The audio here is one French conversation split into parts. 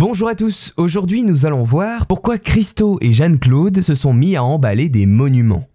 Bonjour à tous, aujourd'hui nous allons voir pourquoi Christo et Jeanne-Claude se sont mis à emballer des monuments.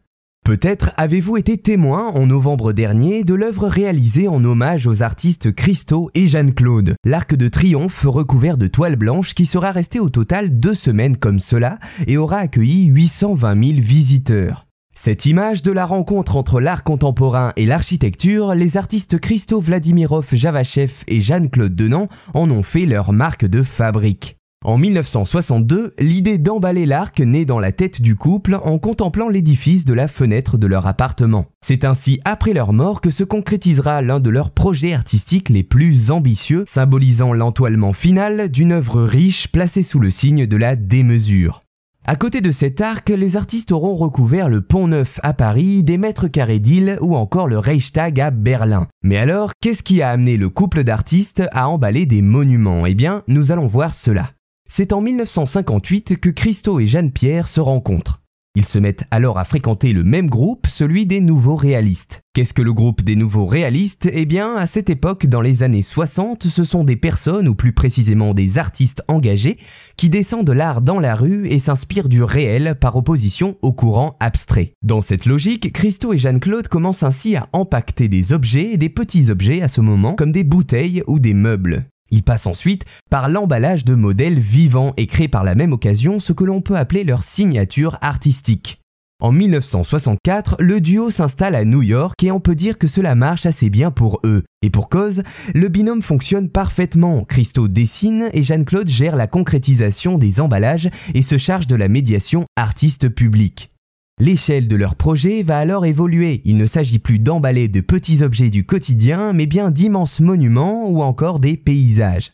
Peut-être avez-vous été témoin en novembre dernier de l'œuvre réalisée en hommage aux artistes Christo et Jeanne-Claude, l'arc de triomphe recouvert de toile blanche qui sera resté au total deux semaines comme cela et aura accueilli 820 000 visiteurs. Cette image de la rencontre entre l'art contemporain et l'architecture, les artistes Christo Vladimirov Javachev et Jeanne-Claude Denan en ont fait leur marque de fabrique. En 1962, l'idée d'emballer l'arc naît dans la tête du couple en contemplant l'édifice de la fenêtre de leur appartement. C'est ainsi après leur mort que se concrétisera l'un de leurs projets artistiques les plus ambitieux, symbolisant l'entoilement final d'une œuvre riche placée sous le signe de la démesure. À côté de cet arc, les artistes auront recouvert le Pont Neuf à Paris, des mètres carrés d'île ou encore le Reichstag à Berlin. Mais alors, qu'est-ce qui a amené le couple d'artistes à emballer des monuments? Eh bien, nous allons voir cela. C'est en 1958 que Christo et Jeanne-Pierre se rencontrent. Ils se mettent alors à fréquenter le même groupe, celui des Nouveaux Réalistes. Qu'est-ce que le groupe des Nouveaux Réalistes? Eh bien, à cette époque, dans les années 60, ce sont des personnes, ou plus précisément des artistes engagés, qui descendent de l'art dans la rue et s'inspirent du réel par opposition au courant abstrait. Dans cette logique, Christo et Jeanne-Claude commencent ainsi à empacter des objets, des petits objets à ce moment, comme des bouteilles ou des meubles. Ils passent ensuite par l'emballage de modèles vivants et créent par la même occasion ce que l'on peut appeler leur signature artistique. En 1964, le duo s'installe à New York et on peut dire que cela marche assez bien pour eux. Et pour cause, le binôme fonctionne parfaitement. Christo dessine et Jeanne-Claude gère la concrétisation des emballages et se charge de la médiation artiste-public. L'échelle de leur projet va alors évoluer. Il ne s'agit plus d'emballer de petits objets du quotidien, mais bien d'immenses monuments ou encore des paysages.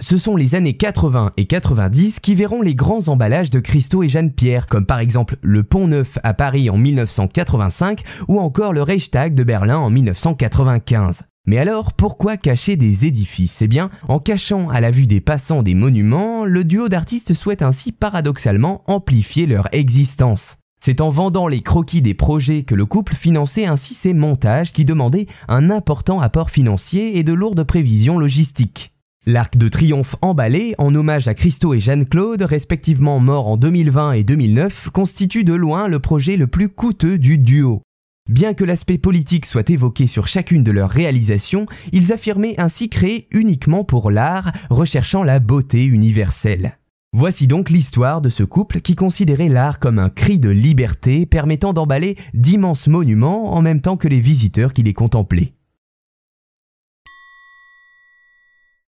Ce sont les années 80 et 90 qui verront les grands emballages de Christo et Jeanne-Pierre, comme par exemple le Pont Neuf à Paris en 1985 ou encore le Reichstag de Berlin en 1995. Mais alors, pourquoi cacher des édifices? Eh bien, en cachant à la vue des passants des monuments, le duo d'artistes souhaite ainsi paradoxalement amplifier leur existence. C'est en vendant les croquis des projets que le couple finançait ainsi ses montages qui demandaient un important apport financier et de lourdes prévisions logistiques. L'Arc de Triomphe emballé, en hommage à Christo et Jeanne-Claude, respectivement morts en 2020 et 2009, constitue de loin le projet le plus coûteux du duo. Bien que l'aspect politique soit évoqué sur chacune de leurs réalisations, ils affirmaient ainsi créer uniquement pour l'art, recherchant la beauté universelle. Voici donc l'histoire de ce couple qui considérait l'art comme un cri de liberté permettant d'emballer d'immenses monuments en même temps que les visiteurs qui les contemplaient.